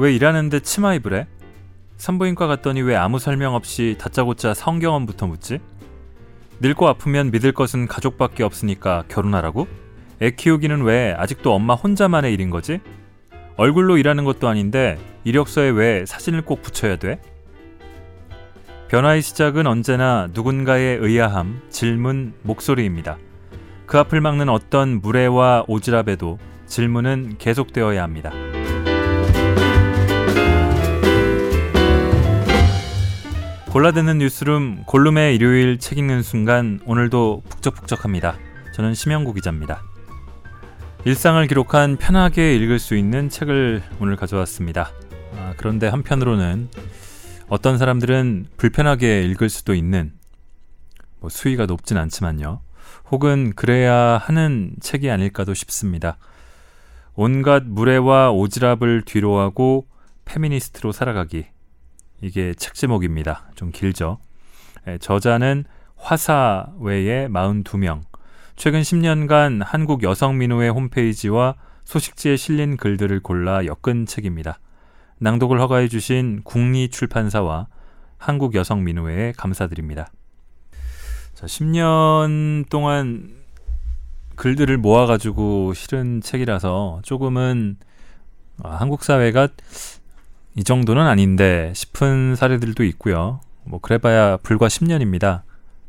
왜 일하는데 치마 입으래? 산부인과 갔더니 왜 아무 설명 없이 다짜고짜 성경언부터 묻지? 늙고 아프면 믿을 것은 가족밖에 없으니까 결혼하라고? 애 키우기는 왜 아직도 엄마 혼자만의 일인 거지? 얼굴로 일하는 것도 아닌데 이력서에 왜 사진을 꼭 붙여야 돼? 변화의 시작은 언제나 누군가의 의아함, 질문, 목소리입니다. 그 앞을 막는 어떤 무례와 오지랖에도 질문은 계속되어야 합니다. 골라듣는 뉴스룸 골룸의 일요일 책 읽는 순간 오늘도 북적북적합니다. 저는 심영구 기자입니다. 일상을 기록한 편하게 읽을 수 있는 책을 오늘 가져왔습니다. 아, 그런데 한편으로는 어떤 사람들은 불편하게 읽을 수도 있는 뭐 수위가 높진 않지만요. 혹은 그래야 하는 책이 아닐까도 싶습니다. 온갖 무례와 오지랖을 뒤로하고 페미니스트로 살아가기. 이게 책 제목입니다. 좀 길죠. 예, 저자는 화사 외에 42명. 최근 10년간 한국 여성민우회 홈페이지와 소식지에 실린 글들을 골라 엮은 책입니다. 낭독을 허가해 주신 국리출판사와 한국여성민우회에 감사드립니다. 자, 10년 동안 글들을 모아가지고 실은 책이라서 조금은 아, 한국 사회가 이 정도는 아닌데 싶은 사례들도 있고요. 뭐 그래봐야 불과 10년입니다.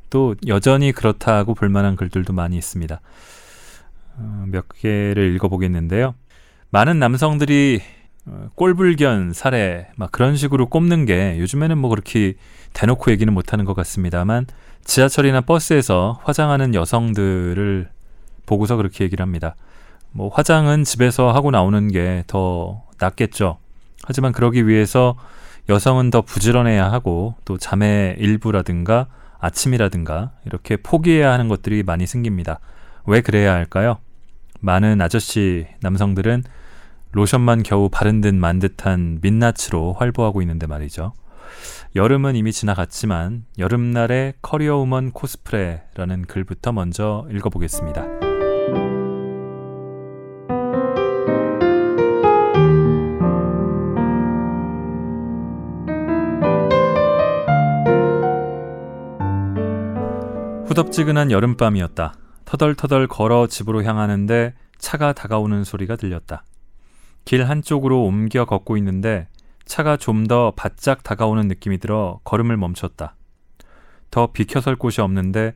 또 여전히 그렇다고 볼만한 글들도 많이 있습니다. 어, 몇 개를 읽어보겠는데요. 많은 남성들이 어, 꼴불견 사례 막 그런 식으로 꼽는 게 요즘에는 뭐 그렇게 대놓고 얘기는 못하는 것 같습니다만 지하철이나 버스에서 화장하는 여성들을 보고서 그렇게 얘기를 합니다. 뭐 화장은 집에서 하고 나오는 게 더 낫겠죠. 하지만 그러기 위해서 여성은 더 부지런해야 하고 또 잠의 일부라든가 아침이라든가 이렇게 포기해야 하는 것들이 많이 생깁니다. 왜 그래야 할까요? 많은 아저씨 남성들은 로션만 겨우 바른 듯 만 듯한 민낯으로 활보하고 있는데 말이죠. 여름은 이미 지나갔지만 여름날의 커리어 우먼 코스프레라는 글부터 먼저 읽어보겠습니다. 후덥지근한 여름밤이었다. 터덜터덜 걸어 집으로 향하는데 차가 다가오는 소리가 들렸다. 길 한쪽으로 옮겨 걷고 있는데 차가 좀 더 바짝 다가오는 느낌이 들어 걸음을 멈췄다. 더 비켜설 곳이 없는데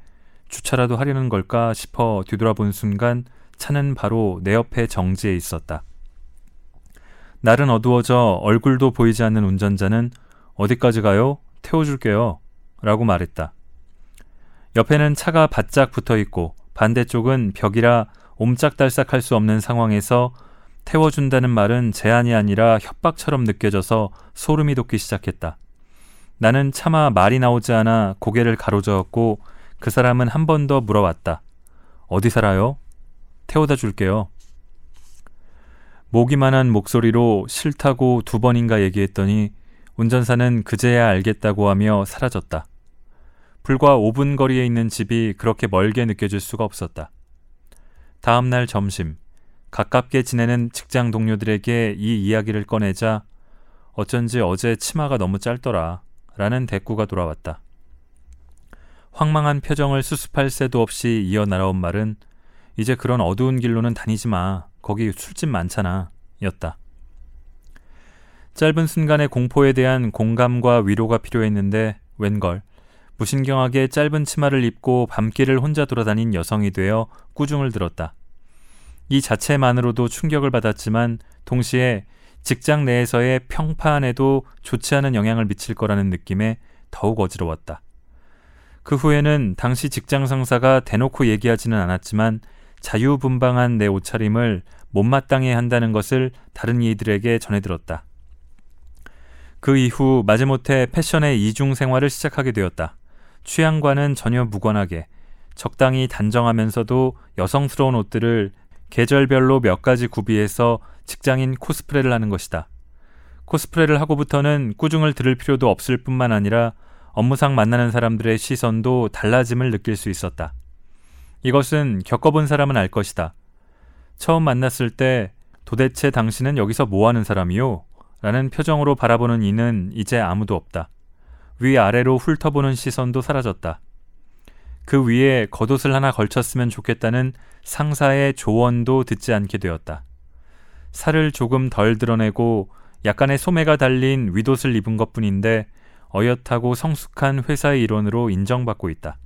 주차라도 하려는 걸까 싶어 뒤돌아본 순간 차는 바로 내 옆에 정지해 있었다. 날은 어두워져 얼굴도 보이지 않는 운전자는 어디까지 가요? 태워줄게요. 라고 말했다. 옆에는 차가 바짝 붙어 있고 반대쪽은 벽이라 옴짝달싹할 수 없는 상황에서 태워준다는 말은 제안이 아니라 협박처럼 느껴져서 소름이 돋기 시작했다. 나는 차마 말이 나오지 않아 고개를 가로저었고 그 사람은 한 번 더 물어왔다. 어디 살아요? 태워다 줄게요. 모기만한 목소리로 싫다고 두 번인가 얘기했더니 운전사는 그제야 알겠다고 하며 사라졌다. 불과 5분 거리에 있는 집이 그렇게 멀게 느껴질 수가 없었다. 다음 날 점심, 가깝게 지내는 직장 동료들에게 이 이야기를 꺼내자 어쩐지 어제 치마가 너무 짧더라 라는 대꾸가 돌아왔다. 황망한 표정을 수습할 새도 없이 이어 날아온 말은 이제 그런 어두운 길로는 다니지 마. 거기 술집 많잖아. 였다. 짧은 순간의 공포에 대한 공감과 위로가 필요했는데 웬걸 무신경하게 짧은 치마를 입고 밤길을 혼자 돌아다닌 여성이 되어 꾸중을 들었다. 이 자체만으로도 충격을 받았지만 동시에 직장 내에서의 평판에도 좋지 않은 영향을 미칠 거라는 느낌에 더욱 어지러웠다. 그 후에는 당시 직장 상사가 대놓고 얘기하지는 않았지만 자유분방한 내 옷차림을 못마땅해 한다는 것을 다른 이들에게 전해들었다. 그 이후 마지못해 패션의 이중 생활을 시작하게 되었다. 취향과는 전혀 무관하게 적당히 단정하면서도 여성스러운 옷들을 계절별로 몇 가지 구비해서 직장인 코스프레를 하는 것이다. 코스프레를 하고부터는 꾸중을 들을 필요도 없을 뿐만 아니라 업무상 만나는 사람들의 시선도 달라짐을 느낄 수 있었다. 이것은 겪어본 사람은 알 것이다. 처음 만났을 때 도대체 당신은 여기서 뭐 하는 사람이요? 라는 표정으로 바라보는 이는 이제 아무도 없다. 위아래로 훑어보는 시선도 사라졌다. 그 위에 겉옷을 하나 걸쳤으면 좋겠다는 상사의 조언도 듣지 않게 되었다. 살을 조금 덜 드러내고 약간의 소매가 달린 윗옷을 입은 것 뿐인데 어엿하고 성숙한 회사의 일원으로 인정받고 있다.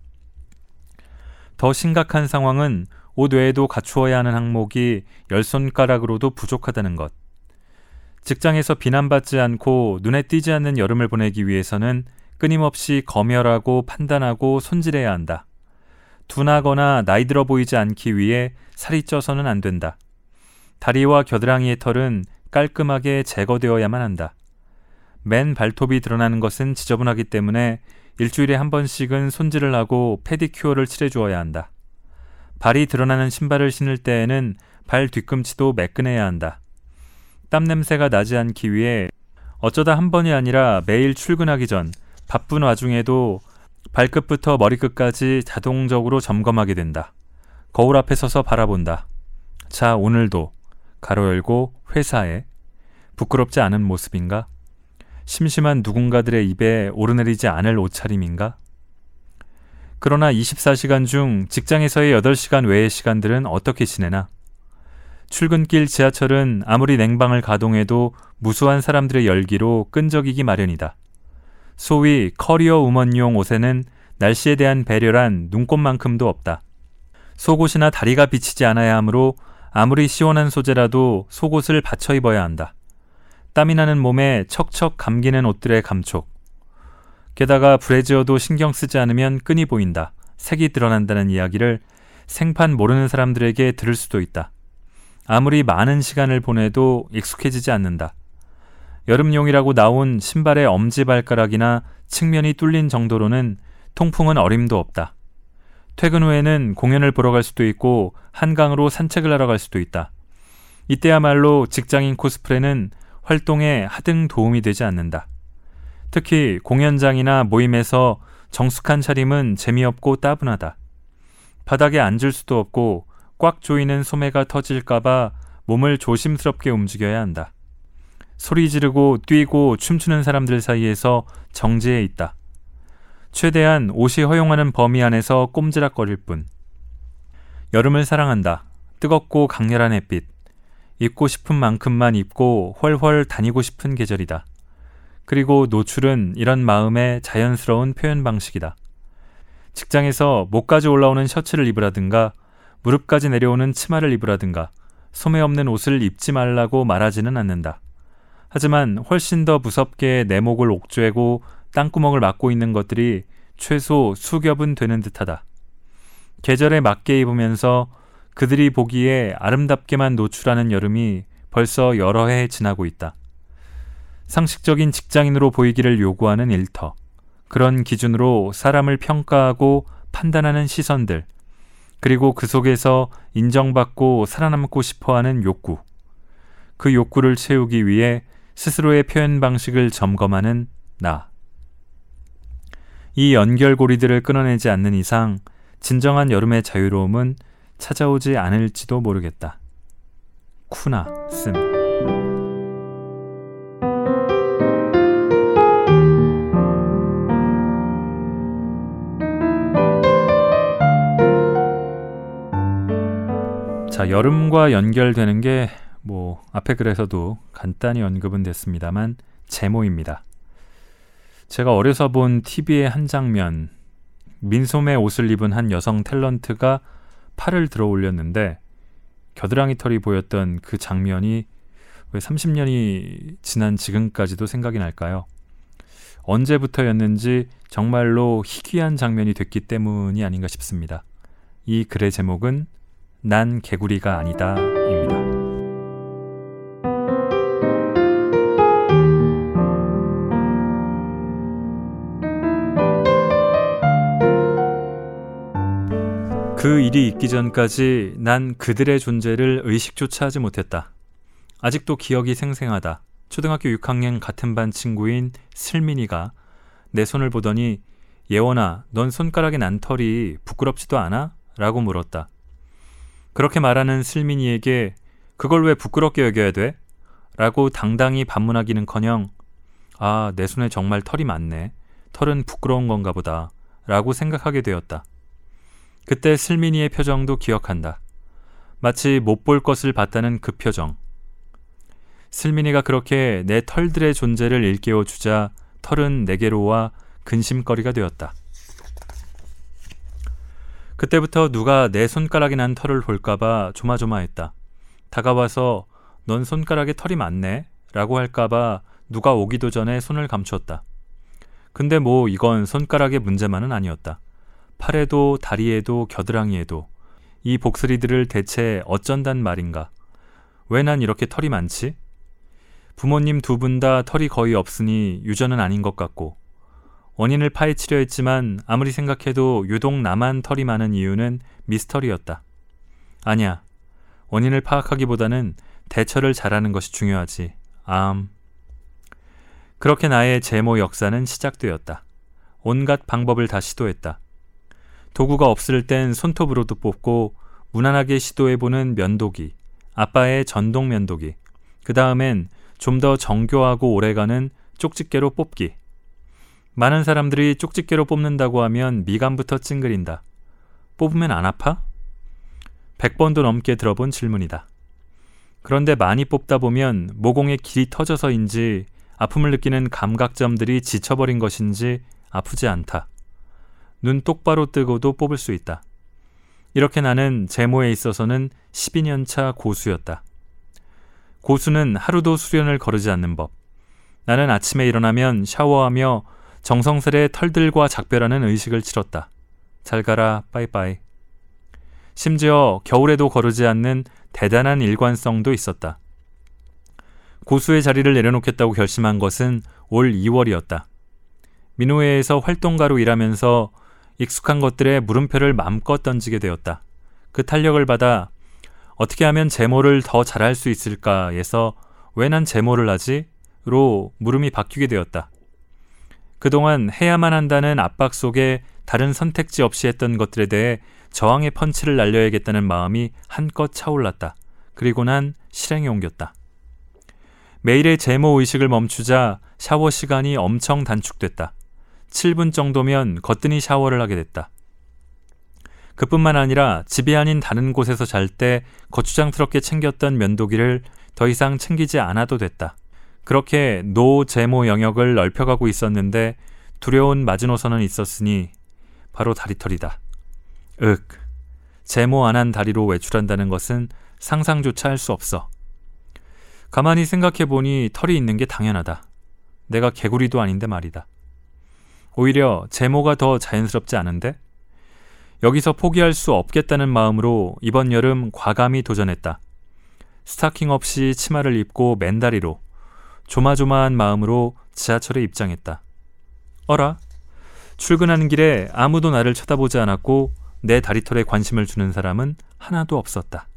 더 심각한 상황은 옷 외에도 갖추어야 하는 항목이 열 손가락으로도 부족하다는 것. 직장에서 비난받지 않고 눈에 띄지 않는 여름을 보내기 위해서는 끊임없이 검열하고 판단하고 손질해야 한다. 둔하거나 나이 들어 보이지 않기 위해 살이 쪄서는 안 된다. 다리와 겨드랑이의 털은 깔끔하게 제거되어야만 한다. 맨 발톱이 드러나는 것은 지저분하기 때문에 일주일에 한 번씩은 손질을 하고 페디큐어를 칠해주어야 한다. 발이 드러나는 신발을 신을 때에는 발 뒤꿈치도 매끈해야 한다. 땀 냄새가 나지 않기 위해 어쩌다 한 번이 아니라 매일 출근하기 전 바쁜 와중에도 발끝부터 머리끝까지 자동적으로 점검하게 된다. 거울 앞에 서서 바라본다. 자, 오늘도 가로 열고 회사에 부끄럽지 않은 모습인가? 심심한 누군가들의 입에 오르내리지 않을 옷차림인가? 그러나 24시간 중 직장에서의 8시간 외의 시간들은 어떻게 지내나? 출근길 지하철은 아무리 냉방을 가동해도 무수한 사람들의 열기로 끈적이기 마련이다. 소위 커리어 우먼용 옷에는 날씨에 대한 배려란 눈꽃만큼도 없다. 속옷이나 다리가 비치지 않아야 하므로 아무리 시원한 소재라도 속옷을 받쳐 입어야 한다. 땀이 나는 몸에 척척 감기는 옷들의 감촉. 게다가 브래지어도 신경 쓰지 않으면 끈이 보인다. 색이 드러난다는 이야기를 생판 모르는 사람들에게 들을 수도 있다. 아무리 많은 시간을 보내도 익숙해지지 않는다. 여름용이라고 나온 신발의 엄지발가락이나 측면이 뚫린 정도로는 통풍은 어림도 없다. 퇴근 후에는 공연을 보러 갈 수도 있고 한강으로 산책을 하러 갈 수도 있다. 이때야말로 직장인 코스프레는 활동에 하등 도움이 되지 않는다. 특히 공연장이나 모임에서 정숙한 차림은 재미없고 따분하다. 바닥에 앉을 수도 없고 꽉 조이는 소매가 터질까봐 몸을 조심스럽게 움직여야 한다. 소리 지르고 뛰고 춤추는 사람들 사이에서 정지해 있다. 최대한 옷이 허용하는 범위 안에서 꼼지락거릴 뿐. 여름을 사랑한다. 뜨겁고 강렬한 햇빛. 입고 싶은 만큼만 입고 훨훨 다니고 싶은 계절이다. 그리고 노출은 이런 마음의 자연스러운 표현 방식이다. 직장에서 목까지 올라오는 셔츠를 입으라든가 무릎까지 내려오는 치마를 입으라든가 소매 없는 옷을 입지 말라고 말하지는 않는다. 하지만 훨씬 더 무섭게 내 목을 옥죄고 땅구멍을 막고 있는 것들이 최소 수겹은 되는 듯하다. 계절에 맞게 입으면서 그들이 보기에 아름답게만 노출하는 여름이 벌써 여러 해 지나고 있다. 상식적인 직장인으로 보이기를 요구하는 일터. 그런 기준으로 사람을 평가하고 판단하는 시선들. 그리고 그 속에서 인정받고 살아남고 싶어 하는 욕구. 그 욕구를 채우기 위해 스스로의 표현 방식을 점검하는 나. 이 연결고리들을 끊어내지 않는 이상 진정한 여름의 자유로움은 찾아오지 않을지도 모르겠다. 쿠나 씀. 자, 여름과 연결되는 게 뭐 앞에 글에서도 간단히 언급은 됐습니다만 제모입니다. 제가 어려서 본 TV의 한 장면 민소매 옷을 입은 한 여성 탤런트가 팔을 들어 올렸는데 겨드랑이 털이 보였던 그 장면이 왜 30년이 지난 지금까지도 생각이 날까요? 언제부터였는지 정말로 희귀한 장면이 됐기 때문이 아닌가 싶습니다. 이 글의 제목은 난 개구리가 아니다 그 일이 있기 전까지 난 그들의 존재를 의식조차 하지 못했다. 아직도 기억이 생생하다. 초등학교 6학년 같은 반 친구인 슬민이가 내 손을 보더니 예원아, 넌 손가락에 난 털이 부끄럽지도 않아? 라고 물었다. 그렇게 말하는 슬민이에게 그걸 왜 부끄럽게 여겨야 돼? 라고 당당히 반문하기는 커녕 아, 내 손에 정말 털이 많네. 털은 부끄러운 건가 보다. 라고 생각하게 되었다. 그때 슬민이의 표정도 기억한다. 마치 못 볼 것을 봤다는 그 표정. 슬민이가 그렇게 내 털들의 존재를 일깨워 주자 털은 내게로 와 근심거리가 되었다. 그때부터 누가 내 손가락에 난 털을 볼까봐 조마조마했다. 다가와서 넌 손가락에 털이 많네? 라고 할까봐 누가 오기도 전에 손을 감추었다. 근데 뭐 이건 손가락의 문제만은 아니었다. 팔에도 다리에도 겨드랑이에도 이 복스리들을 대체 어쩐단 말인가? 왜 난 이렇게 털이 많지? 부모님 두 분 다 털이 거의 없으니 유전은 아닌 것 같고 원인을 파헤치려 했지만 아무리 생각해도 유독 나만 털이 많은 이유는 미스터리였다. 아니야. 원인을 파악하기보다는 대처를 잘하는 것이 중요하지. 암. 그렇게 나의 제모 역사는 시작되었다. 온갖 방법을 다 시도했다. 도구가 없을 땐 손톱으로도 뽑고 무난하게 시도해보는 면도기, 아빠의 전동 면도기, 그 다음엔 좀 더 정교하고 오래가는 쪽집게로 뽑기. 많은 사람들이 쪽집게로 뽑는다고 하면 미간부터 찡그린다. 뽑으면 안 아파? 100번도 넘게 들어본 질문이다. 그런데 많이 뽑다 보면 모공의 길이 터져서인지 아픔을 느끼는 감각점들이 지쳐버린 것인지 아프지 않다. 눈 똑바로 뜨고도 뽑을 수 있다. 이렇게 나는 제모에 있어서는 12년 차 고수였다. 고수는 하루도 수련을 거르지 않는 법. 나는 아침에 일어나면 샤워하며 정성스레 털들과 작별하는 의식을 치렀다. 잘 가라, 빠이빠이. 심지어 겨울에도 거르지 않는 대단한 일관성도 있었다. 고수의 자리를 내려놓겠다고 결심한 것은 올 2월이었다. 민호회에서 활동가로 일하면서 익숙한 것들에 물음표를 맘껏 던지게 되었다. 그 탄력을 받아 어떻게 하면 제모를 더 잘할 수 있을까에서 왜 난 제모를 하지? 로 물음이 바뀌게 되었다. 그동안 해야만 한다는 압박 속에 다른 선택지 없이 했던 것들에 대해 저항의 펀치를 날려야겠다는 마음이 한껏 차올랐다. 그리고 난 실행에 옮겼다. 매일의 제모 의식을 멈추자 샤워 시간이 엄청 단축됐다. 7분 정도면 거뜬히 샤워를 하게 됐다. 그뿐만 아니라 집이 아닌 다른 곳에서 잘 때 거추장스럽게 챙겼던 면도기를 더 이상 챙기지 않아도 됐다. 그렇게 노 제모 영역을 넓혀가고 있었는데 두려운 마지노선은 있었으니 바로 다리털이다. 윽. 제모 안 한 다리로 외출한다는 것은 상상조차 할 수 없어. 가만히 생각해 보니 털이 있는 게 당연하다. 내가 개구리도 아닌데 말이다. 오히려 제모가 더 자연스럽지 않은데? 여기서 포기할 수 없겠다는 마음으로 이번 여름 과감히 도전했다. 스타킹 없이 치마를 입고 맨다리로 조마조마한 마음으로 지하철에 입장했다. 어라? 출근하는 길에 아무도 나를 쳐다보지 않았고 내 다리털에 관심을 주는 사람은 하나도 없었다.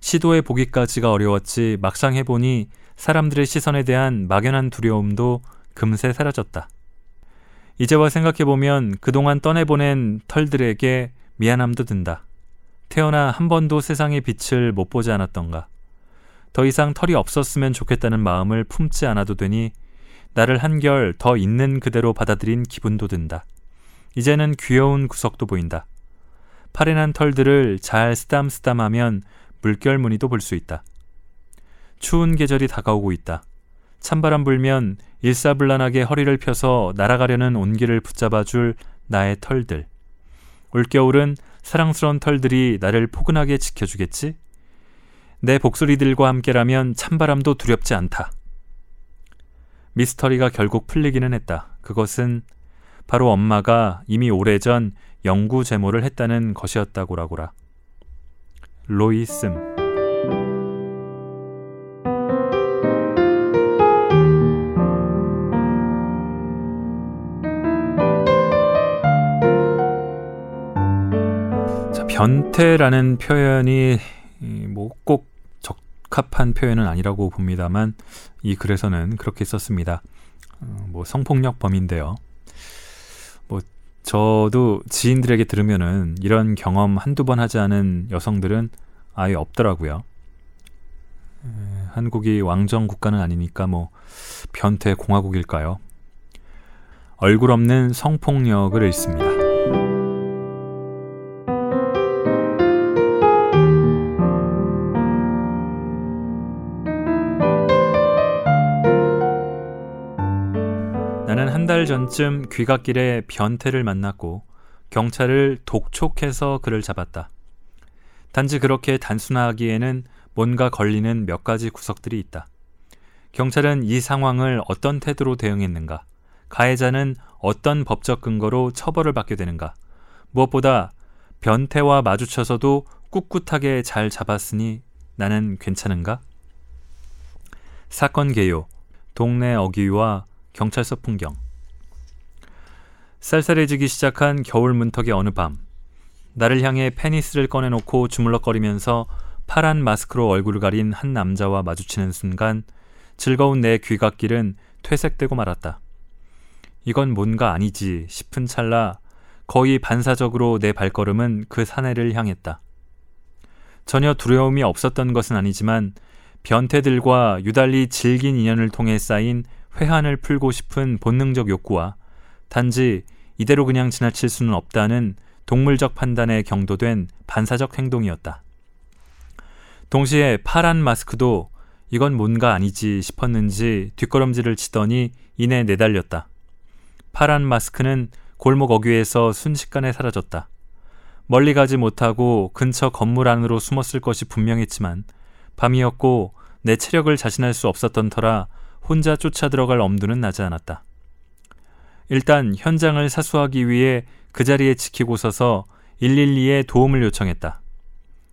시도해 보기까지가 어려웠지 막상 해보니 사람들의 시선에 대한 막연한 두려움도 금세 사라졌다. 이제와 생각해보면 그동안 떠내보낸 털들에게 미안함도 든다. 태어나 한 번도 세상의 빛을 못 보지 않았던가. 더 이상 털이 없었으면 좋겠다는 마음을 품지 않아도 되니 나를 한결 더 있는 그대로 받아들인 기분도 든다. 이제는 귀여운 구석도 보인다. 팔에 난 털들을 잘 쓰담쓰담하면 물결 무늬도 볼 수 있다. 추운 계절이 다가오고 있다. 찬바람 불면 일사불란하게 허리를 펴서 날아가려는 온기를 붙잡아 줄 나의 털들. 올겨울은 사랑스러운 털들이 나를 포근하게 지켜주겠지? 내 복소리들과 함께라면 찬바람도 두렵지 않다. 미스터리가 결국 풀리기는 했다. 그것은 바로 엄마가 이미 오래전 영구 제모를 했다는 것이었다고라고라. 로이슴 변태라는 표현이 뭐꼭 적합한 표현은 아니라고 봅니다만 이 글에서는 그렇게 썼습니다. 어, 뭐 성폭력 범인데요. 뭐 저도 지인들에게 들으면은 이런 경험 한두 번 하지 않은 여성들은 아예 없더라고요. 한국이 왕정 국가는 아니니까 뭐 변태 공화국일까요? 얼굴 없는 성폭력을 읽습니다. 달 전쯤 귀갓길에 변태를 만났고 경찰을 독촉해서 그를 잡았다. 단지 그렇게 단순하기에는 뭔가 걸리는 몇 가지 구석들이 있다. 경찰은 이 상황을 어떤 태도로 대응했는가? 가해자는 어떤 법적 근거로 처벌을 받게 되는가? 무엇보다 변태와 마주쳐서도 꿋꿋하게 잘 잡았으니 나는 괜찮은가? 사건 개요, 동네 어귀와 경찰서 풍경. 쌀쌀해지기 시작한 겨울 문턱의 어느 밤, 나를 향해 페니스를 꺼내놓고 주물럭거리면서 파란 마스크로 얼굴을 가린 한 남자와 마주치는 순간 즐거운 내 귀갓길은 퇴색되고 말았다. 이건 뭔가 아니지 싶은 찰나 거의 반사적으로 내 발걸음은 그 사내를 향했다. 전혀 두려움이 없었던 것은 아니지만 변태들과 유달리 질긴 인연을 통해 쌓인 회한을 풀고 싶은 본능적 욕구와 단지 이대로 그냥 지나칠 수는 없다는 동물적 판단에 경도된 반사적 행동이었다. 동시에 파란 마스크도 이건 뭔가 아니지 싶었는지 뒷걸음질을 치더니 이내 내달렸다. 파란 마스크는 골목 어귀에서 순식간에 사라졌다. 멀리 가지 못하고 근처 건물 안으로 숨었을 것이 분명했지만 밤이었고 내 체력을 자신할 수 없었던 터라 혼자 쫓아 들어갈 엄두는 나지 않았다. 일단 현장을 사수하기 위해 그 자리에 지키고 서서 112에 도움을 요청했다.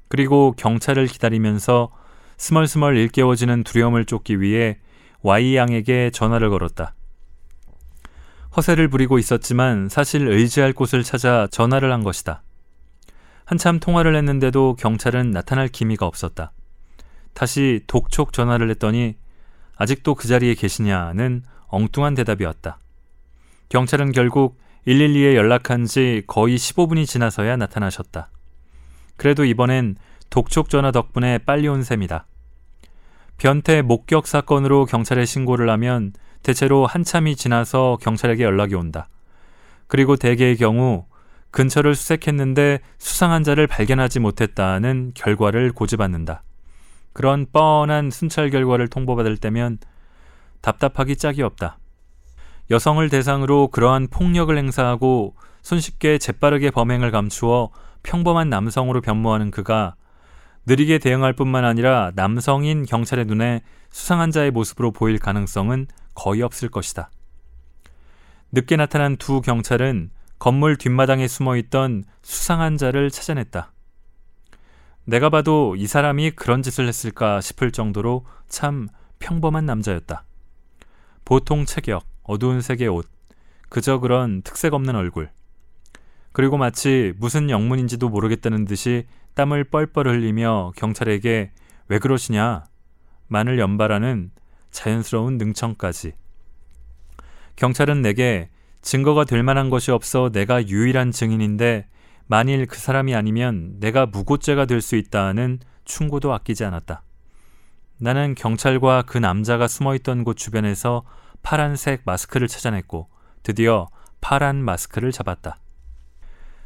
그리고 경찰을 기다리면서 스멀스멀 일깨워지는 두려움을 쫓기 위해 Y 양에게 전화를 걸었다. 허세를 부리고 있었지만 사실 의지할 곳을 찾아 전화를 한 것이다. 한참 통화를 했는데도 경찰은 나타날 기미가 없었다. 다시 독촉 전화를 했더니 아직도 그 자리에 계시냐는 엉뚱한 대답이 왔다. 경찰은 결국 112에 연락한 지 거의 15분이 지나서야 나타나셨다. 그래도 이번엔 독촉 전화 덕분에 빨리 온 셈이다. 변태 목격 사건으로 경찰에 신고를 하면 대체로 한참이 지나서 경찰에게 연락이 온다. 그리고 대개의 경우 근처를 수색했는데 수상한 자를 발견하지 못했다는 결과를 고집받는다. 그런 뻔한 순찰 결과를 통보받을 때면 답답하기 짝이 없다. 여성을 대상으로 그러한 폭력을 행사하고 손쉽게 재빠르게 범행을 감추어 평범한 남성으로 변모하는 그가 느리게 대응할 뿐만 아니라 남성인 경찰의 눈에 수상한 자의 모습으로 보일 가능성은 거의 없을 것이다. 늦게 나타난 두 경찰은 건물 뒷마당에 숨어 있던 수상한 자를 찾아냈다. 내가 봐도 이 사람이 그런 짓을 했을까 싶을 정도로 참 평범한 남자였다. 보통 체격, 어두운 색의 옷, 그저 그런 특색 없는 얼굴. 그리고 마치 무슨 영문인지도 모르겠다는 듯이 땀을 뻘뻘 흘리며 경찰에게 왜 그러시냐 만을 연발하는 자연스러운 능청까지. 경찰은 내게 증거가 될 만한 것이 없어 내가 유일한 증인인데 만일 그 사람이 아니면 내가 무고죄가 될 수 있다는 충고도 아끼지 않았다. 나는 경찰과 그 남자가 숨어 있던 곳 주변에서 파란색 마스크를 찾아냈고 드디어 파란 마스크를 잡았다.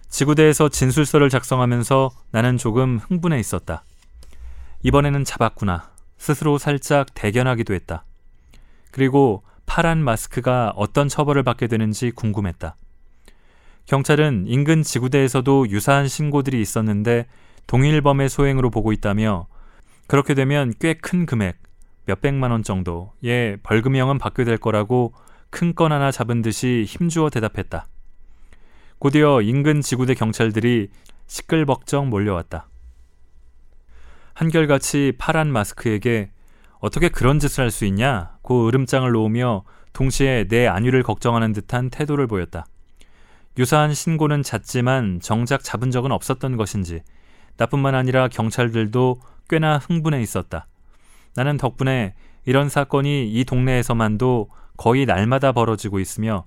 지구대에서 진술서를 작성하면서 나는 조금 흥분해 있었다. 이번에는 잡았구나. 스스로 살짝 대견하기도 했다. 그리고 파란 마스크가 어떤 처벌을 받게 되는지 궁금했다. 경찰은 인근 지구대에서도 유사한 신고들이 있었는데 동일범의 소행으로 보고 있다며 그렇게 되면 꽤 큰 금액, 몇백만 원 정도의 벌금형은 받게 될 거라고 큰 건 하나 잡은 듯이 힘주어 대답했다. 곧이어 인근 지구대 경찰들이 시끌벅적 몰려왔다. 한결같이 파란 마스크에게 어떻게 그런 짓을 할 수 있냐? 고 으름장을 놓으며 동시에 내 안위를 걱정하는 듯한 태도를 보였다. 유사한 신고는 잦지만 정작 잡은 적은 없었던 것인지 나뿐만 아니라 경찰들도 꽤나 흥분해 있었다. 나는 덕분에 이런 사건이 이 동네에서만도 거의 날마다 벌어지고 있으며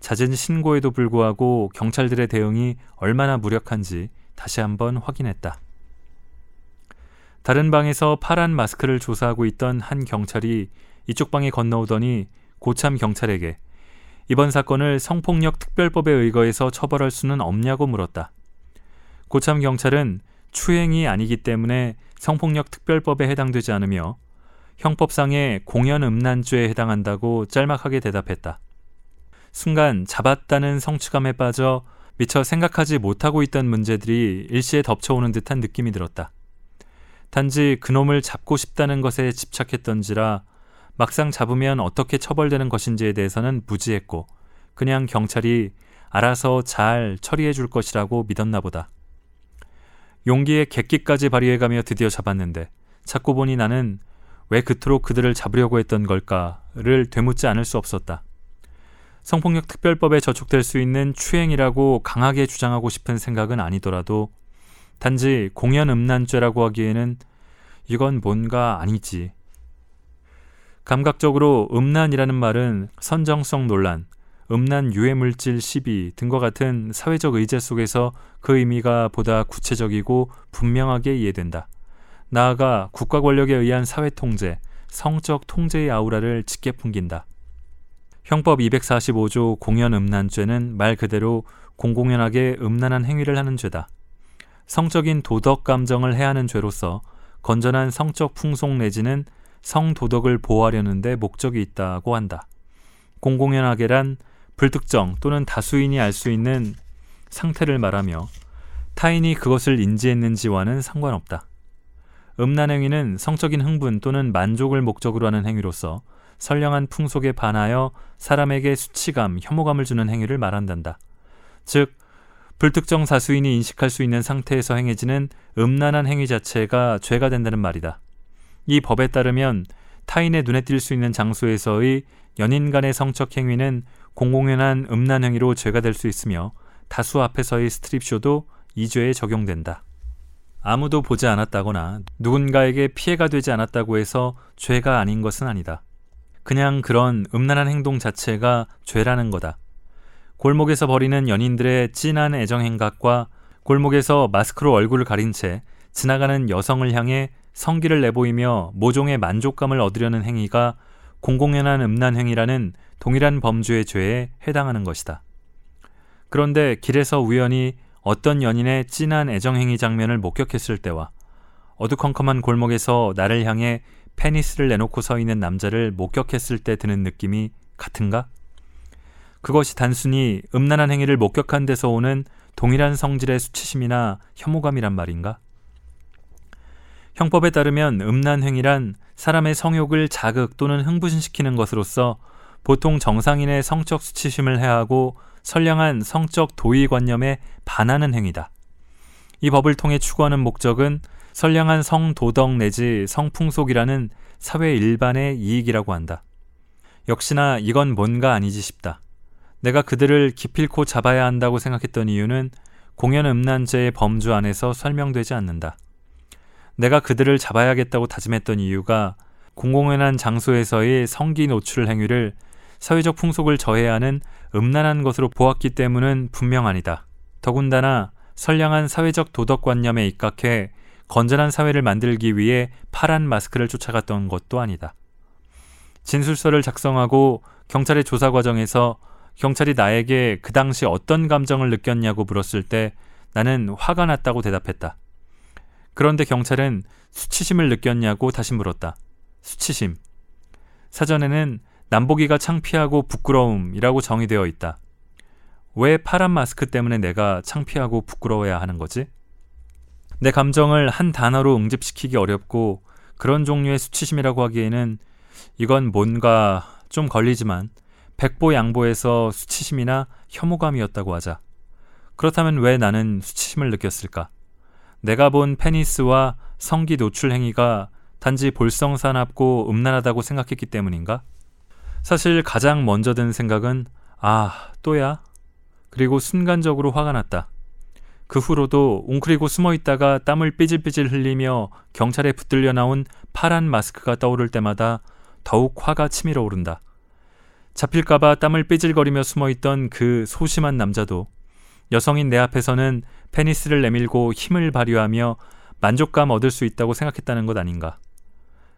잦은 신고에도 불구하고 경찰들의 대응이 얼마나 무력한지 다시 한번 확인했다. 다른 방에서 파란 마스크를 조사하고 있던 한 경찰이 이쪽 방에 건너오더니 고참 경찰에게 이번 사건을 성폭력 특별법에 의거해서 처벌할 수는 없냐고 물었다. 고참 경찰은 추행이 아니기 때문에 성폭력 특별법에 해당되지 않으며 형법상의 공연 음란죄에 해당한다고 짤막하게 대답했다. 순간 잡았다는 성취감에 빠져 미처 생각하지 못하고 있던 문제들이 일시에 덮쳐오는 듯한 느낌이 들었다. 단지 그놈을 잡고 싶다는 것에 집착했던지라 막상 잡으면 어떻게 처벌되는 것인지에 대해서는 무지했고 그냥 경찰이 알아서 잘 처리해 줄 것이라고 믿었나 보다. 용기에 객기까지 발휘해가며 드디어 잡았는데 찾고 보니 나는 왜 그토록 그들을 잡으려고 했던 걸까를 되묻지 않을 수 없었다. 성폭력 특별법에 저촉될 수 있는 추행이라고 강하게 주장하고 싶은 생각은 아니더라도 단지 공연 음란죄라고 하기에는 이건 뭔가 아니지. 감각적으로 음란이라는 말은 선정성 논란, 음란 유해 물질 시비 등과 같은 사회적 의제 속에서 그 의미가 보다 구체적이고 분명하게 이해된다. 나아가 국가 권력에 의한 사회 통제, 성적 통제의 아우라를 짙게 풍긴다. 형법 245조 공연 음란죄는 말 그대로 공공연하게 음란한 행위를 하는 죄다. 성적인 도덕 감정을 해하는 죄로서 건전한 성적 풍속 내지는 성도덕을 보호하려는데 목적이 있다고 한다. 공공연하게란 불특정 또는 다수인이 알 수 있는 상태를 말하며 타인이 그것을 인지했는지와는 상관없다. 음란 행위는 성적인 흥분 또는 만족을 목적으로 하는 행위로서 선량한 풍속에 반하여 사람에게 수치감, 혐오감을 주는 행위를 말한단다. 즉, 불특정 사수인이 인식할 수 있는 상태에서 행해지는 음란한 행위 자체가 죄가 된다는 말이다. 이 법에 따르면 타인의 눈에 띌 수 있는 장소에서의 연인 간의 성적 행위는 공공연한 음란 행위로 죄가 될 수 있으며 다수 앞에서의 스트립쇼도 이 죄에 적용된다. 아무도 보지 않았다거나 누군가에게 피해가 되지 않았다고 해서 죄가 아닌 것은 아니다. 그냥 그런 음란한 행동 자체가 죄라는 거다. 골목에서 벌이는 연인들의 진한 애정 행각과 골목에서 마스크로 얼굴을 가린 채 지나가는 여성을 향해 성기를 내보이며 모종의 만족감을 얻으려는 행위가 공공연한 음란 행위라는 동일한 범죄의 죄에 해당하는 것이다. 그런데 길에서 우연히 어떤 연인의 진한 애정행위 장면을 목격했을 때와 어두컴컴한 골목에서 나를 향해 페니스를 내놓고 서 있는 남자를 목격했을 때 드는 느낌이 같은가? 그것이 단순히 음란한 행위를 목격한 데서 오는 동일한 성질의 수치심이나 혐오감이란 말인가? 형법에 따르면 음란 행위란 사람의 성욕을 자극 또는 흥분시키는 것으로서 보통 정상인의 성적 수치심을 해하고 선량한 성적 도의관념에 반하는 행위다. 이 법을 통해 추구하는 목적은 선량한 성도덕 내지 성풍속이라는 사회 일반의 이익이라고 한다. 역시나 이건 뭔가 아니지 싶다. 내가 그들을 기필코 잡아야 한다고 생각했던 이유는 공연 음란죄의 범주 안에서 설명되지 않는다. 내가 그들을 잡아야겠다고 다짐했던 이유가 공공연한 장소에서의 성기 노출 행위를 사회적 풍속을 저해야 하는 음란한 것으로 보았기 때문은 분명 아니다. 더군다나 선량한 사회적 도덕관념에 입각해 건전한 사회를 만들기 위해 파란 마스크를 쫓아갔던 것도 아니다. 진술서를 작성하고 경찰의 조사 과정에서 경찰이 나에게 그 당시 어떤 감정을 느꼈냐고 물었을 때 나는 화가 났다고 대답했다. 그런데 경찰은 수치심을 느꼈냐고 다시 물었다. 수치심. 사전에는 남보기가 창피하고 부끄러움이라고 정의되어 있다. 왜 파란 마스크 때문에 내가 창피하고 부끄러워야 하는 거지? 내 감정을 한 단어로 응집시키기 어렵고 그런 종류의 수치심이라고 하기에는 이건 뭔가 좀 걸리지만 백보 양보에서 수치심이나 혐오감이었다고 하자. 그렇다면 왜 나는 수치심을 느꼈을까? 내가 본 페니스와 성기 노출 행위가 단지 볼성사납고 음란하다고 생각했기 때문인가? 사실 가장 먼저 든 생각은 아, 또야? 그리고 순간적으로 화가 났다. 그 후로도 웅크리고 숨어 있다가 땀을 삐질삐질 흘리며 경찰에 붙들려 나온 파란 마스크가 떠오를 때마다 더욱 화가 치밀어 오른다. 잡힐까봐 땀을 삐질거리며 숨어 있던 그 소심한 남자도 여성인 내 앞에서는 페니스를 내밀고 힘을 발휘하며 만족감 얻을 수 있다고 생각했다는 것 아닌가.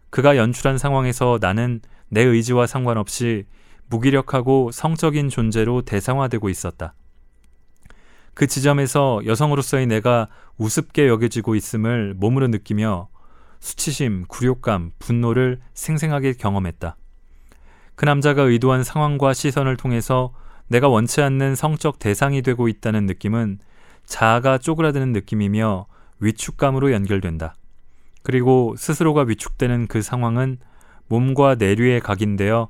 그가 연출한 상황에서 나는 내 의지와 상관없이 무기력하고 성적인 존재로 대상화되고 있었다. 그 지점에서 여성으로서의 내가 우습게 여겨지고 있음을 몸으로 느끼며 수치심, 굴욕감, 분노를 생생하게 경험했다. 그 남자가 의도한 상황과 시선을 통해서 내가 원치 않는 성적 대상이 되고 있다는 느낌은 자아가 쪼그라드는 느낌이며 위축감으로 연결된다. 그리고 스스로가 위축되는 그 상황은 몸과 내류에 각인되어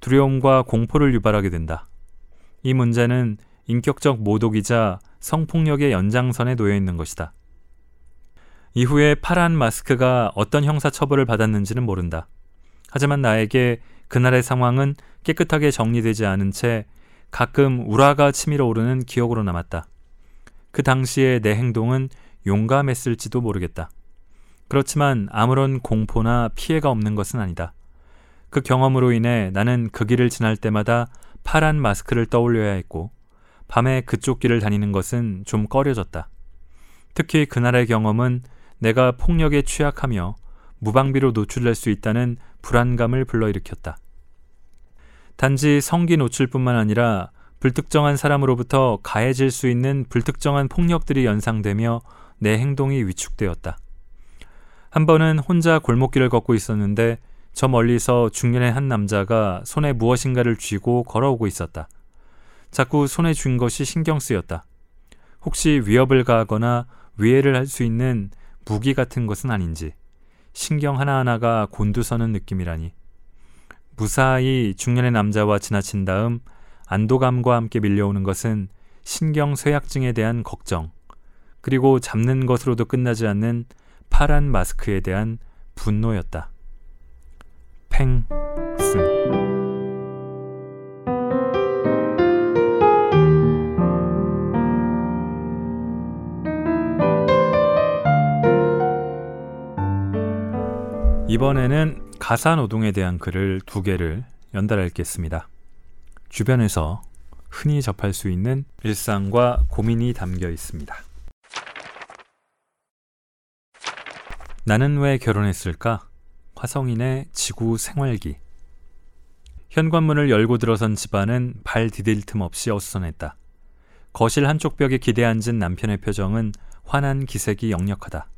두려움과 공포를 유발하게 된다. 이 문제는 인격적 모독이자 성폭력의 연장선에 놓여 있는 것이다. 이후에 파란 마스크가 어떤 형사 처벌을 받았는지는 모른다. 하지만 나에게 그날의 상황은 깨끗하게 정리되지 않은 채 가끔 우라가 치밀어 오르는 기억으로 남았다. 그 당시에 내 행동은 용감했을지도 모르겠다. 그렇지만 아무런 공포나 피해가 없는 것은 아니다. 그 경험으로 인해 나는 그 길을 지날 때마다 파란 마스크를 떠올려야 했고, 밤에 그쪽 길을 다니는 것은 좀 꺼려졌다. 특히 그날의 경험은 내가 폭력에 취약하며 무방비로 노출될 수 있다는 불안감을 불러일으켰다. 단지 성기 노출뿐만 아니라 불특정한 사람으로부터 가해질 수 있는 불특정한 폭력들이 연상되며 내 행동이 위축되었다. 한 번은 혼자 골목길을 걷고 있었는데 저 멀리서 중년의 한 남자가 손에 무엇인가를 쥐고 걸어오고 있었다. 자꾸 손에 쥔 것이 신경 쓰였다. 혹시 위협을 가하거나 위해를 할 수 있는 무기 같은 것은 아닌지 신경 하나하나가 곤두서는 느낌이라니. 무사히 중년의 남자와 지나친 다음 안도감과 함께 밀려오는 것은 신경 쇠약증에 대한 걱정, 그리고 잡는 것으로도 끝나지 않는 파란 마스크에 대한 분노였다. 팽승 이번에는 가사 노동에 대한 글을 두 개를 연달아 읽겠습니다. 주변에서 흔히 접할 수 있는 일상과 고민이 담겨 있습니다. 나는 왜 결혼했을까? 화성인의 지구 생활기. 현관문을 열고 들어선 집안은 발 디딜 틈 없이 어수선했다. 거실 한쪽 벽에 기대 앉은 남편의 표정은 화난 기색이 역력하다.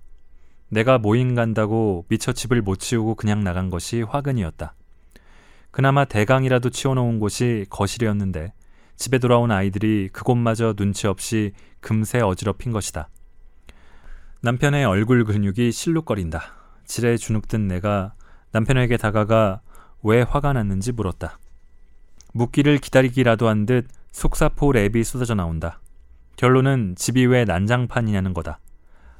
내가 모임 간다고 미처 집을 못 치우고 그냥 나간 것이 화근이었다. 그나마 대강이라도 치워놓은 곳이 거실이었는데 집에 돌아온 아이들이 그곳마저 눈치 없이 금세 어지럽힌 것이다. 남편의 얼굴 근육이 실룩거린다. 지레 주눅든 내가 남편에게 다가가 왜 화가 났는지 물었다. 묻기를 기다리기라도 한 듯 속사포 랩이 쏟아져 나온다. 결론은 집이 왜 난장판이냐는 거다.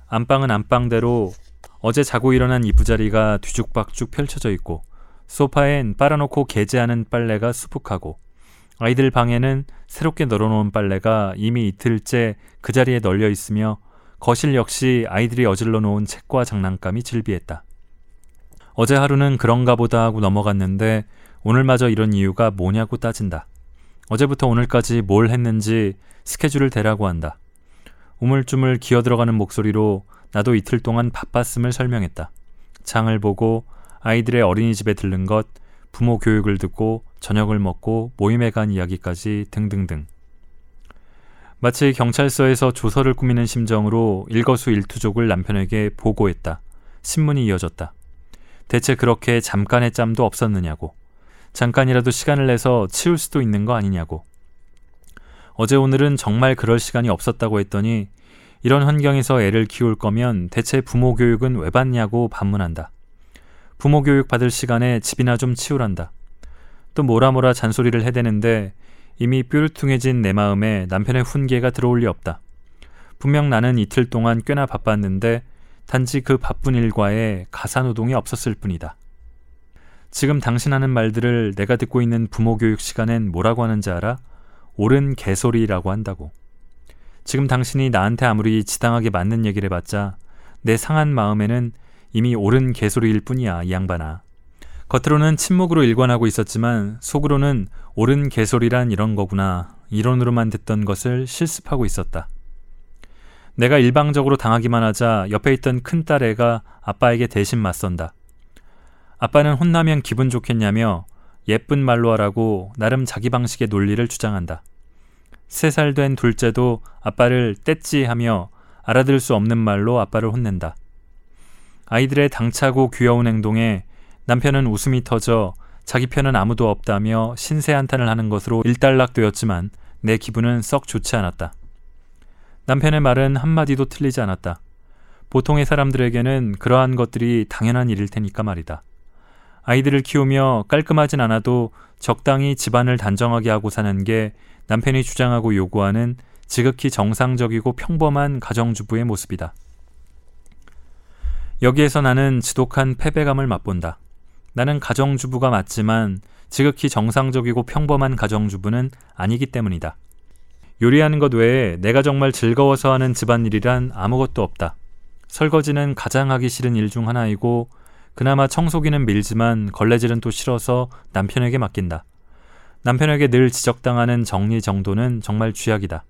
안방은 안방대로 어제 자고 일어난 이부자리가 뒤죽박죽 펼쳐져 있고 소파엔 빨아놓고 개재하는 빨래가 수북하고 아이들 방에는 새롭게 널어놓은 빨래가 이미 이틀째 그 자리에 널려 있으며 거실 역시 아이들이 어질러 놓은 책과 장난감이 질비했다. 어제 하루는 그런가 보다 하고 넘어갔는데 오늘마저 이런 이유가 뭐냐고 따진다. 어제부터 오늘까지 뭘 했는지 스케줄을 대라고 한다. 우물쭈물 기어 들어가는 목소리로 나도 이틀 동안 바빴음을 설명했다. 장을 보고 아이들의 어린이집에 들른 것, 부모 교육을 듣고 저녁을 먹고 모임에 간 이야기까지 등등등. 마치 경찰서에서 조서를 꾸미는 심정으로 일거수일투족을 남편에게 보고했다. 신문이 이어졌다. 대체 그렇게 잠깐의 짬도 없었느냐고. 잠깐이라도 시간을 내서 치울 수도 있는 거 아니냐고. 어제 오늘은 정말 그럴 시간이 없었다고 했더니 이런 환경에서 애를 키울 거면 대체 부모 교육은 왜 받냐고 반문한다. 부모 교육 받을 시간에 집이나 좀 치우란다. 또 뭐라 뭐라 잔소리를 해대는데 이미 뾰루퉁해진 내 마음에 남편의 훈계가 들어올 리 없다. 분명 나는 이틀 동안 꽤나 바빴는데 단지 그 바쁜 일과에 가사노동이 없었을 뿐이다. 지금 당신 하는 말들을 내가 듣고 있는 부모 교육 시간엔 뭐라고 하는지 알아? 옳은 개소리라고 한다고. 지금 당신이 나한테 아무리 지당하게 맞는 얘기를 해봤자 내 상한 마음에는 이미 옳은 개소리일 뿐이야, 이 양반아. 겉으로는 침묵으로 일관하고 있었지만 속으로는 옳은 개소리란 이런 거구나. 이론으로만 듣던 것을 실습하고 있었다. 내가 일방적으로 당하기만 하자 옆에 있던 큰딸 애가 아빠에게 대신 맞선다. 아빠는 혼나면 기분 좋겠냐며 예쁜 말로 하라고 나름 자기 방식의 논리를 주장한다. 세 살 된 둘째도 아빠를 뗐지 하며 알아들을 수 없는 말로 아빠를 혼낸다. 아이들의 당차고 귀여운 행동에 남편은 웃음이 터져 자기 편은 아무도 없다며 신세 한탄을 하는 것으로 일단락되었지만 내 기분은 썩 좋지 않았다. 남편의 말은 한마디도 틀리지 않았다. 보통의 사람들에게는 그러한 것들이 당연한 일일 테니까 말이다. 아이들을 키우며 깔끔하진 않아도 적당히 집안을 단정하게 하고 사는 게 남편이 주장하고 요구하는 지극히 정상적이고 평범한 가정주부의 모습이다. 여기에서 나는 지독한 패배감을 맛본다. 나는 가정주부가 맞지만 지극히 정상적이고 평범한 가정주부는 아니기 때문이다. 요리하는 것 외에 내가 정말 즐거워서 하는 집안일이란 아무것도 없다. 설거지는 가장 하기 싫은 일 중 하나이고 그나마 청소기는 밀지만 걸레질은 또 싫어서 남편에게 맡긴다. 남편에게 늘 지적당하는 정리 정도는 정말 쥐약이다.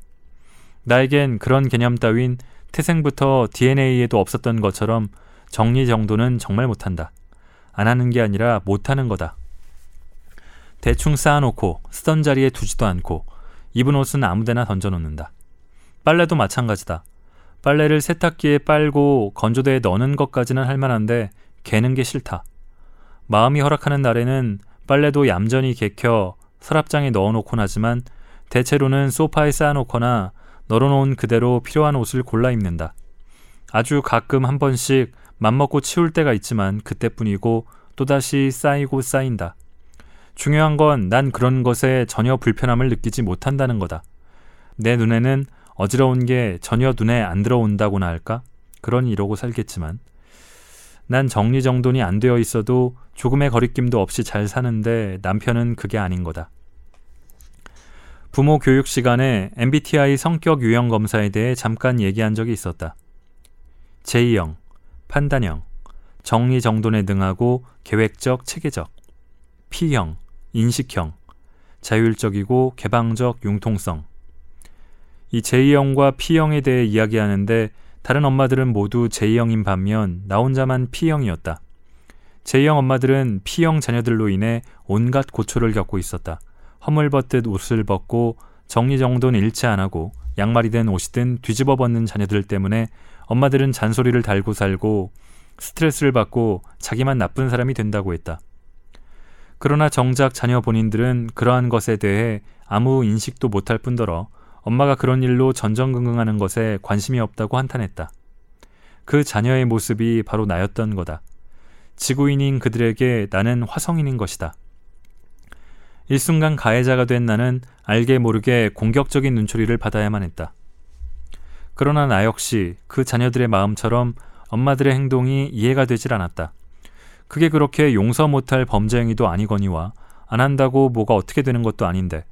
나에겐 그런 개념 따윈 태생부터 DNA에도 없었던 것처럼 정리 정도는 정말 못한다. 안 하는 게 아니라 못 하는 거다. 대충 쌓아놓고 쓰던 자리에 두지도 않고 입은 옷은 아무데나 던져놓는다. 빨래도 마찬가지다. 빨래를 세탁기에 빨고 건조대에 넣는 것까지는 할 만한데 개는 게 싫다. 마음이 허락하는 날에는 빨래도 얌전히 개켜 서랍장에 넣어놓곤 하지만 대체로는 소파에 쌓아놓거나 널어놓은 그대로 필요한 옷을 골라 입는다. 아주 가끔 한 번씩 맘먹고 치울 때가 있지만 그때뿐이고 또다시 쌓이고 쌓인다. 중요한 건 난 그런 것에 전혀 불편함을 느끼지 못한다는 거다. 내 눈에는 어지러운 게 전혀 눈에 안 들어온다고나 할까? 그러니 이러고 살겠지만 난 정리정돈이 안 되어 있어도 조금의 거리낌도 없이 잘 사는데 남편은 그게 아닌 거다. 부모 교육 시간에 MBTI 성격 유형 검사에 대해 잠깐 얘기한 적이 있었다. 제2형, 판단형, 정리정돈에 능하고 계획적, 체계적, P형, 인식형, 자율적이고 개방적 융통성. 이 제2형과 P형에 대해 이야기하는데 다른 엄마들은 모두 J형인 반면 나 혼자만 P형이었다. J형 엄마들은 P형 자녀들로 인해 온갖 고초를 겪고 있었다. 허물벗듯 옷을 벗고 정리정돈 일치 안 하고 양말이든 옷이든 뒤집어 벗는 자녀들 때문에 엄마들은 잔소리를 달고 살고 스트레스를 받고 자기만 나쁜 사람이 된다고 했다. 그러나 정작 자녀 본인들은 그러한 것에 대해 아무 인식도 못할 뿐더러 엄마가 그런 일로 전전긍긍하는 것에 관심이 없다고 한탄했다. 그 자녀의 모습이 바로 나였던 거다. 지구인인 그들에게 나는 화성인인 것이다. 일순간 가해자가 된 나는 알게 모르게 공격적인 눈초리를 받아야만 했다. 그러나 나 역시 그 자녀들의 마음처럼 엄마들의 행동이 이해가 되질 않았다. 그게 그렇게 용서 못할 범죄 행위도 아니거니와 안 한다고 뭐가 어떻게 되는 것도 아닌데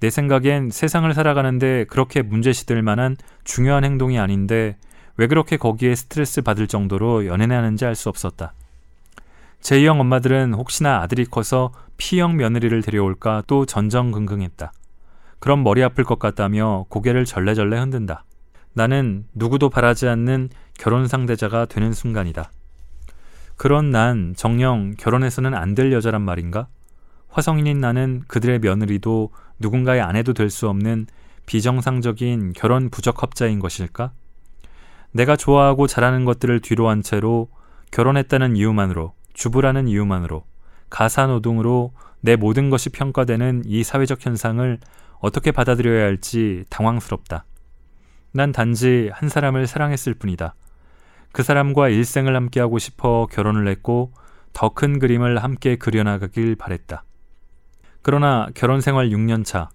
내 생각엔 세상을 살아가는데 그렇게 문제시될 만한 중요한 행동이 아닌데 왜 그렇게 거기에 스트레스 받을 정도로 연연하는지 알 수 없었다. 제2형 엄마들은 혹시나 아들이 커서 P형 며느리를 데려올까 또 전전긍긍했다. 그럼 머리 아플 것 같다며 고개를 절레절레 흔든다. 나는 누구도 바라지 않는 결혼 상대자가 되는 순간이다. 그런 난 정녕 결혼해서는 안 될 여자란 말인가? 화성인인 나는 그들의 며느리도 누군가의 아내도 될 수 없는 비정상적인 결혼 부적합자인 것일까? 내가 좋아하고 잘하는 것들을 뒤로 한 채로 결혼했다는 이유만으로, 주부라는 이유만으로, 가사노동으로 내 모든 것이 평가되는 이 사회적 현상을 어떻게 받아들여야 할지 당황스럽다. 난 단지 한 사람을 사랑했을 뿐이다. 그 사람과 일생을 함께하고 싶어 결혼을 했고 더 큰 그림을 함께 그려나가길 바랬다. 그러나 결혼 생활 6년 차,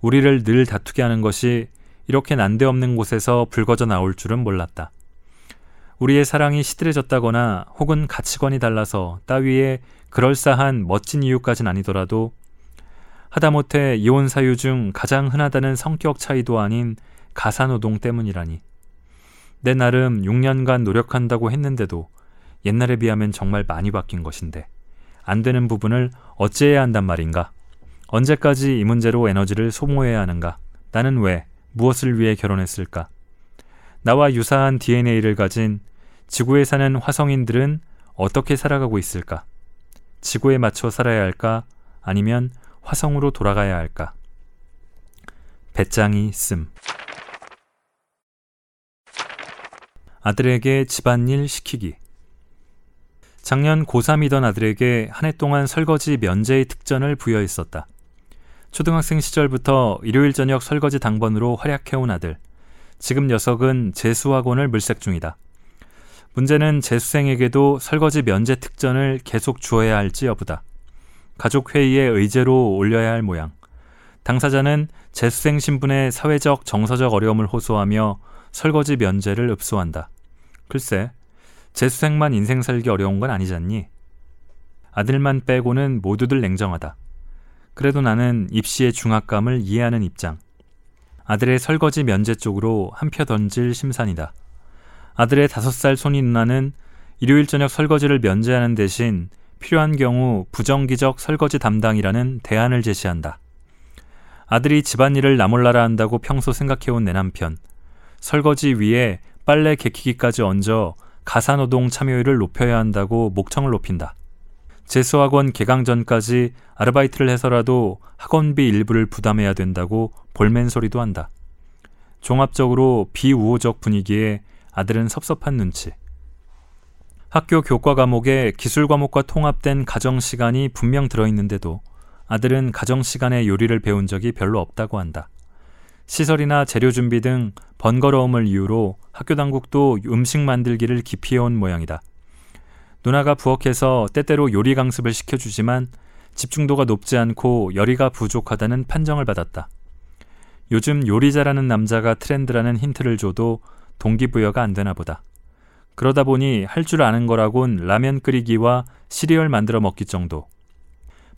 우리를 늘 다투게 하는 것이 이렇게 난데없는 곳에서 불거져 나올 줄은 몰랐다. 우리의 사랑이 시들해졌다거나 혹은 가치관이 달라서 따위에 그럴싸한 멋진 이유까진 아니더라도 하다못해 이혼 사유 중 가장 흔하다는 성격 차이도 아닌 가사노동 때문이라니. 내 나름 6년간 노력한다고 했는데도 옛날에 비하면 정말 많이 바뀐 것인데 안 되는 부분을 어찌해야 한단 말인가? 언제까지 이 문제로 에너지를 소모해야 하는가? 나는 왜, 무엇을 위해 결혼했을까? 나와 유사한 DNA를 가진 지구에 사는 화성인들은 어떻게 살아가고 있을까? 지구에 맞춰 살아야 할까? 아니면 화성으로 돌아가야 할까? 배짱이 씀. 아들에게 집안일 시키기. 작년 고3이던 아들에게 한 해 동안 설거지 면제의 특전을 부여했었다. 초등학생 시절부터 일요일 저녁 설거지 당번으로 활약해온 아들. 지금 녀석은 재수학원을 물색 중이다. 문제는 재수생에게도 설거지 면제 특전을 계속 주어야 할지 여부다. 가족 회의에 의제로 올려야 할 모양. 당사자는 재수생 신분의 사회적 정서적 어려움을 호소하며 설거지 면제를 읍소한다. 글쎄, 재수생만 인생 살기 어려운 건 아니잖니? 아들만 빼고는 모두들 냉정하다. 그래도 나는 입시의 중압감을 이해하는 입장. 아들의 설거지 면제 쪽으로 한 표 던질 심산이다. 아들의 다섯 살 손이 누나는 일요일 저녁 설거지를 면제하는 대신 필요한 경우 부정기적 설거지 담당이라는 대안을 제시한다. 아들이 집안일을 나몰라라 한다고 평소 생각해온 내 남편. 설거지 위에 빨래 개키기까지 얹어 가사노동 참여율을 높여야 한다고 목청을 높인다. 재수학원 개강 전까지 아르바이트를 해서라도 학원비 일부를 부담해야 된다고 볼멘 소리도 한다. 종합적으로 비우호적 분위기에 아들은 섭섭한 눈치. 학교 교과 과목에 기술 과목과 통합된 가정 시간이 분명 들어있는데도 아들은 가정 시간에 요리를 배운 적이 별로 없다고 한다. 시설이나 재료 준비 등 번거로움을 이유로 학교 당국도 음식 만들기를 기피해온 모양이다. 누나가 부엌에서 때때로 요리 강습을 시켜주지만 집중도가 높지 않고 열의가 부족하다는 판정을 받았다. 요즘 요리 잘하는 남자가 트렌드라는 힌트를 줘도 동기부여가 안 되나 보다. 그러다 보니 할 줄 아는 거라곤 라면 끓이기와 시리얼 만들어 먹기 정도.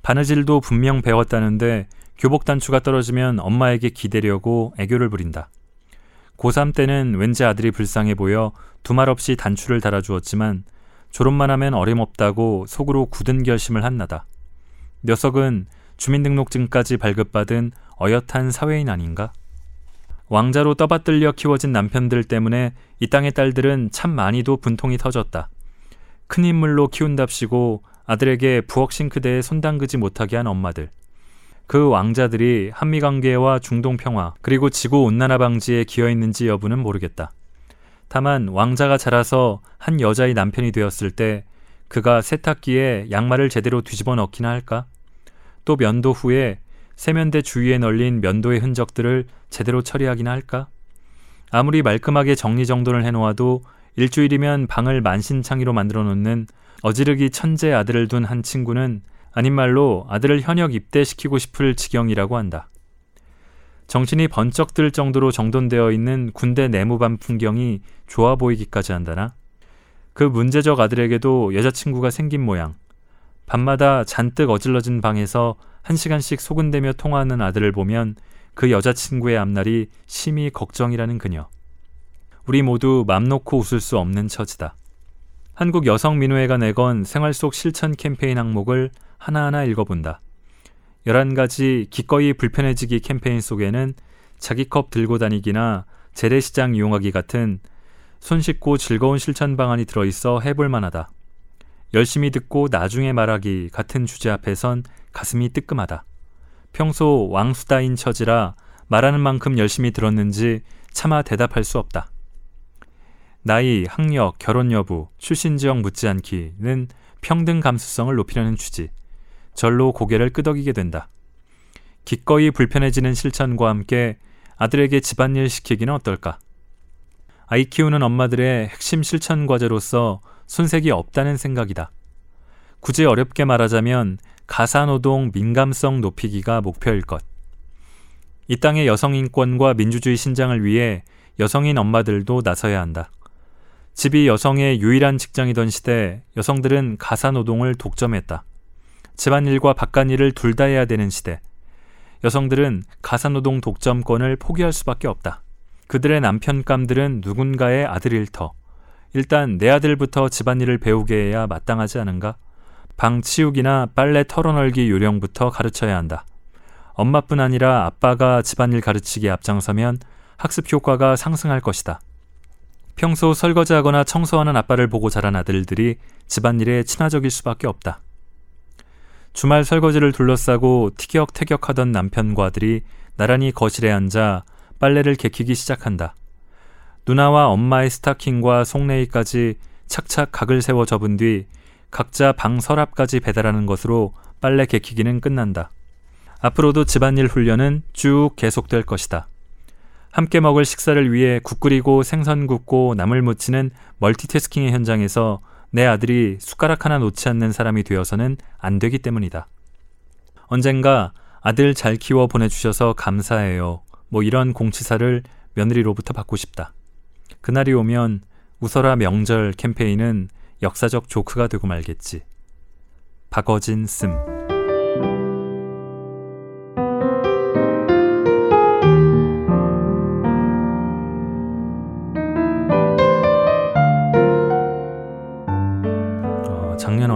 바느질도 분명 배웠다는데 교복 단추가 떨어지면 엄마에게 기대려고 애교를 부린다. 고3 때는 왠지 아들이 불쌍해 보여 두말 없이 단추를 달아주었지만 졸업만 하면 어림없다고 속으로 굳은 결심을 한나다. 녀석은 주민등록증까지 발급받은 어엿한 사회인 아닌가? 왕자로 떠받들려 키워진 남편들 때문에 이 땅의 딸들은 참 많이도 분통이 터졌다. 큰 인물로 키운답시고 아들에게 부엌 싱크대에 손 담그지 못하게 한 엄마들. 그 왕자들이 한미 관계와 중동 평화 그리고 지구 온난화 방지에 기여했는지 여부는 모르겠다. 다만 왕자가 자라서 한 여자의 남편이 되었을 때 그가 세탁기에 양말을 제대로 뒤집어 넣기나 할까? 또 면도 후에 세면대 주위에 널린 면도의 흔적들을 제대로 처리하기나 할까? 아무리 말끔하게 정리정돈을 해놓아도 일주일이면 방을 만신창이로 만들어 놓는 어지르기 천재 아들을 둔 한 친구는 아닌 말로 아들을 현역 입대시키고 싶을 지경이라고 한다. 정신이 번쩍 들 정도로 정돈되어 있는 군대 내무반 풍경이 좋아 보이기까지 한다나? 그 문제적 아들에게도 여자친구가 생긴 모양. 밤마다 잔뜩 어질러진 방에서 한 시간씩 소근대며 통화하는 아들을 보면 그 여자친구의 앞날이 심히 걱정이라는 그녀. 우리 모두 맘 놓고 웃을 수 없는 처지다. 한국 여성민우회가 내건 생활 속 실천 캠페인 항목을 하나하나 읽어본다. 11가지 기꺼이 불편해지기 캠페인 속에는 자기 컵 들고 다니기나 재래시장 이용하기 같은 손쉽고 즐거운 실천 방안이 들어있어 해볼 만하다. 열심히 듣고 나중에 말하기 같은 주제 앞에선 가슴이 뜨끔하다. 평소 왕수다인 처지라 말하는 만큼 열심히 들었는지 차마 대답할 수 없다. 나이, 학력, 결혼 여부, 출신 지역 묻지 않기는 평등 감수성을 높이려는 취지. 절로 고개를 끄덕이게 된다. 기꺼이 불편해지는 실천과 함께 아들에게 집안일 시키기는 어떨까? 아이 키우는 엄마들의 핵심 실천 과제로서 손색이 없다는 생각이다. 굳이 어렵게 말하자면 가사노동 민감성 높이기가 목표일 것. 이 땅의 여성 인권과 민주주의 신장을 위해 여성인 엄마들도 나서야 한다. 집이 여성의 유일한 직장이던 시대 여성들은 가사노동을 독점했다. 집안일과 바깥일을 둘 다 해야 되는 시대. 여성들은 가사노동 독점권을 포기할 수밖에 없다. 그들의 남편감들은 누군가의 아들 일 터. 일단 내 아들부터 집안일을 배우게 해야 마땅하지 않은가? 방 치우기나 빨래 털어널기 요령부터 가르쳐야 한다. 엄마뿐 아니라 아빠가 집안일 가르치기에 앞장서면 학습 효과가 상승할 것이다. 평소 설거지하거나 청소하는 아빠를 보고 자란 아들들이 집안일에 친화적일 수밖에 없다. 주말 설거지를 둘러싸고 티격태격하던 남편과 아들이 나란히 거실에 앉아 빨래를 개키기 시작한다. 누나와 엄마의 스타킹과 속내의까지 착착 각을 세워 접은 뒤 각자 방 서랍까지 배달하는 것으로 빨래 개키기는 끝난다. 앞으로도 집안일 훈련은 쭉 계속될 것이다. 함께 먹을 식사를 위해 국 끓이고 생선 굽고 나물 무치는 멀티태스킹의 현장에서 내 아들이 숟가락 하나 놓지 않는 사람이 되어서는 안 되기 때문이다. 언젠가 아들 잘 키워 보내주셔서 감사해요. 뭐 이런 공치사를 며느리로부터 받고 싶다. 그날이 오면 웃어라 명절 캠페인은 역사적 조크가 되고 말겠지. 박어진 씀.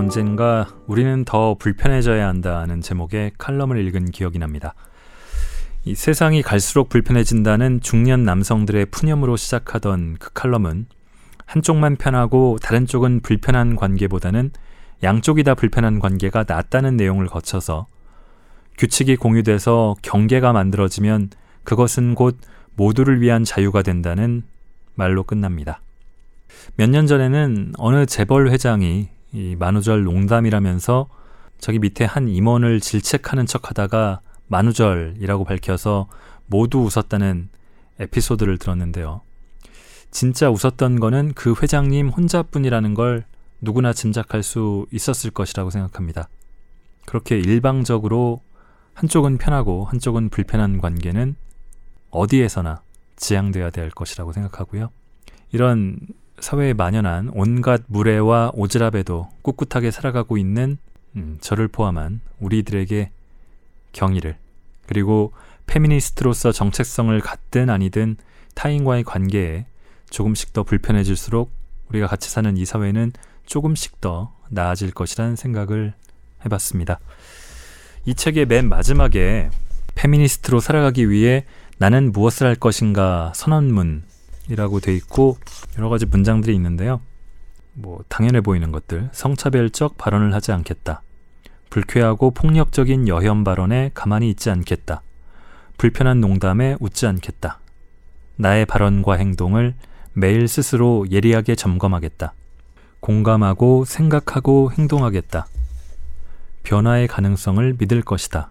언젠가 우리는 더 불편해져야 한다는 제목의 칼럼을 읽은 기억이 납니다. 이 세상이 갈수록 불편해진다는 중년 남성들의 푸념으로 시작하던 그 칼럼은 한쪽만 편하고 다른 쪽은 불편한 관계보다는 양쪽이 다 불편한 관계가 낫다는 내용을 거쳐서 규칙이 공유돼서 경계가 만들어지면 그것은 곧 모두를 위한 자유가 된다는 말로 끝납니다. 몇 년 전에는 어느 재벌 회장이 이 만우절 농담이라면서 저기 밑에 한 임원을 질책하는 척 하다가 만우절이라고 밝혀서 모두 웃었다는 에피소드를 들었는데요. 진짜 웃었던 거는 그 회장님 혼자뿐이라는 걸 누구나 짐작할 수 있었을 것이라고 생각합니다. 그렇게 일방적으로 한쪽은 편하고 한쪽은 불편한 관계는 어디에서나 지향돼야 될 것이라고 생각하고요. 이런 사회에 만연한 온갖 무례와 오지랖에도 꿋꿋하게 살아가고 있는 음, 저를 포함한 우리들에게 경의를 그리고 페미니스트로서 정체성을 갖든 아니든 타인과의 관계에 조금씩 더 불편해질수록 우리가 같이 사는 이 사회는 조금씩 더 나아질 것이라는 생각을 해봤습니다. 이 책의 맨 마지막에 페미니스트로 살아가기 위해 나는 무엇을 할 것인가 선언문 이라고 돼 있고 여러 가지 문장들이 있는데요. 뭐 당연해 보이는 것들 성차별적 발언을 하지 않겠다. 불쾌하고 폭력적인 여혐 발언에 가만히 있지 않겠다. 불편한 농담에 웃지 않겠다. 나의 발언과 행동을 매일 스스로 예리하게 점검하겠다. 공감하고 생각하고 행동하겠다. 변화의 가능성을 믿을 것이다.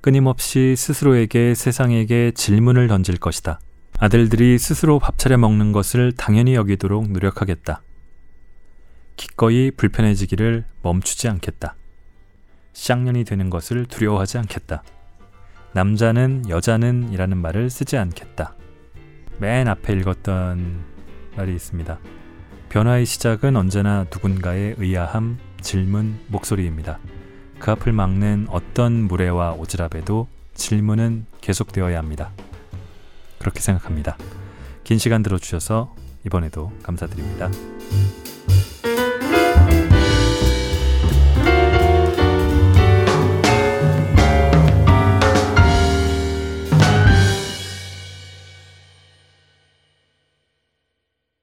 끊임없이 스스로에게 세상에게 질문을 던질 것이다. 아들들이 스스로 밥 차려 먹는 것을 당연히 여기도록 노력하겠다. 기꺼이 불편해지기를 멈추지 않겠다. 쌍년이 되는 것을 두려워하지 않겠다. 남자는 여자는 이라는 말을 쓰지 않겠다. 맨 앞에 읽었던 말이 있습니다. 변화의 시작은 언제나 누군가의 의아함, 질문, 목소리입니다. 그 앞을 막는 어떤 무례와 오지랖에도 질문은 계속되어야 합니다. 그렇게 생각합니다. 긴 시간 들어주셔서 이번에도 감사드립니다.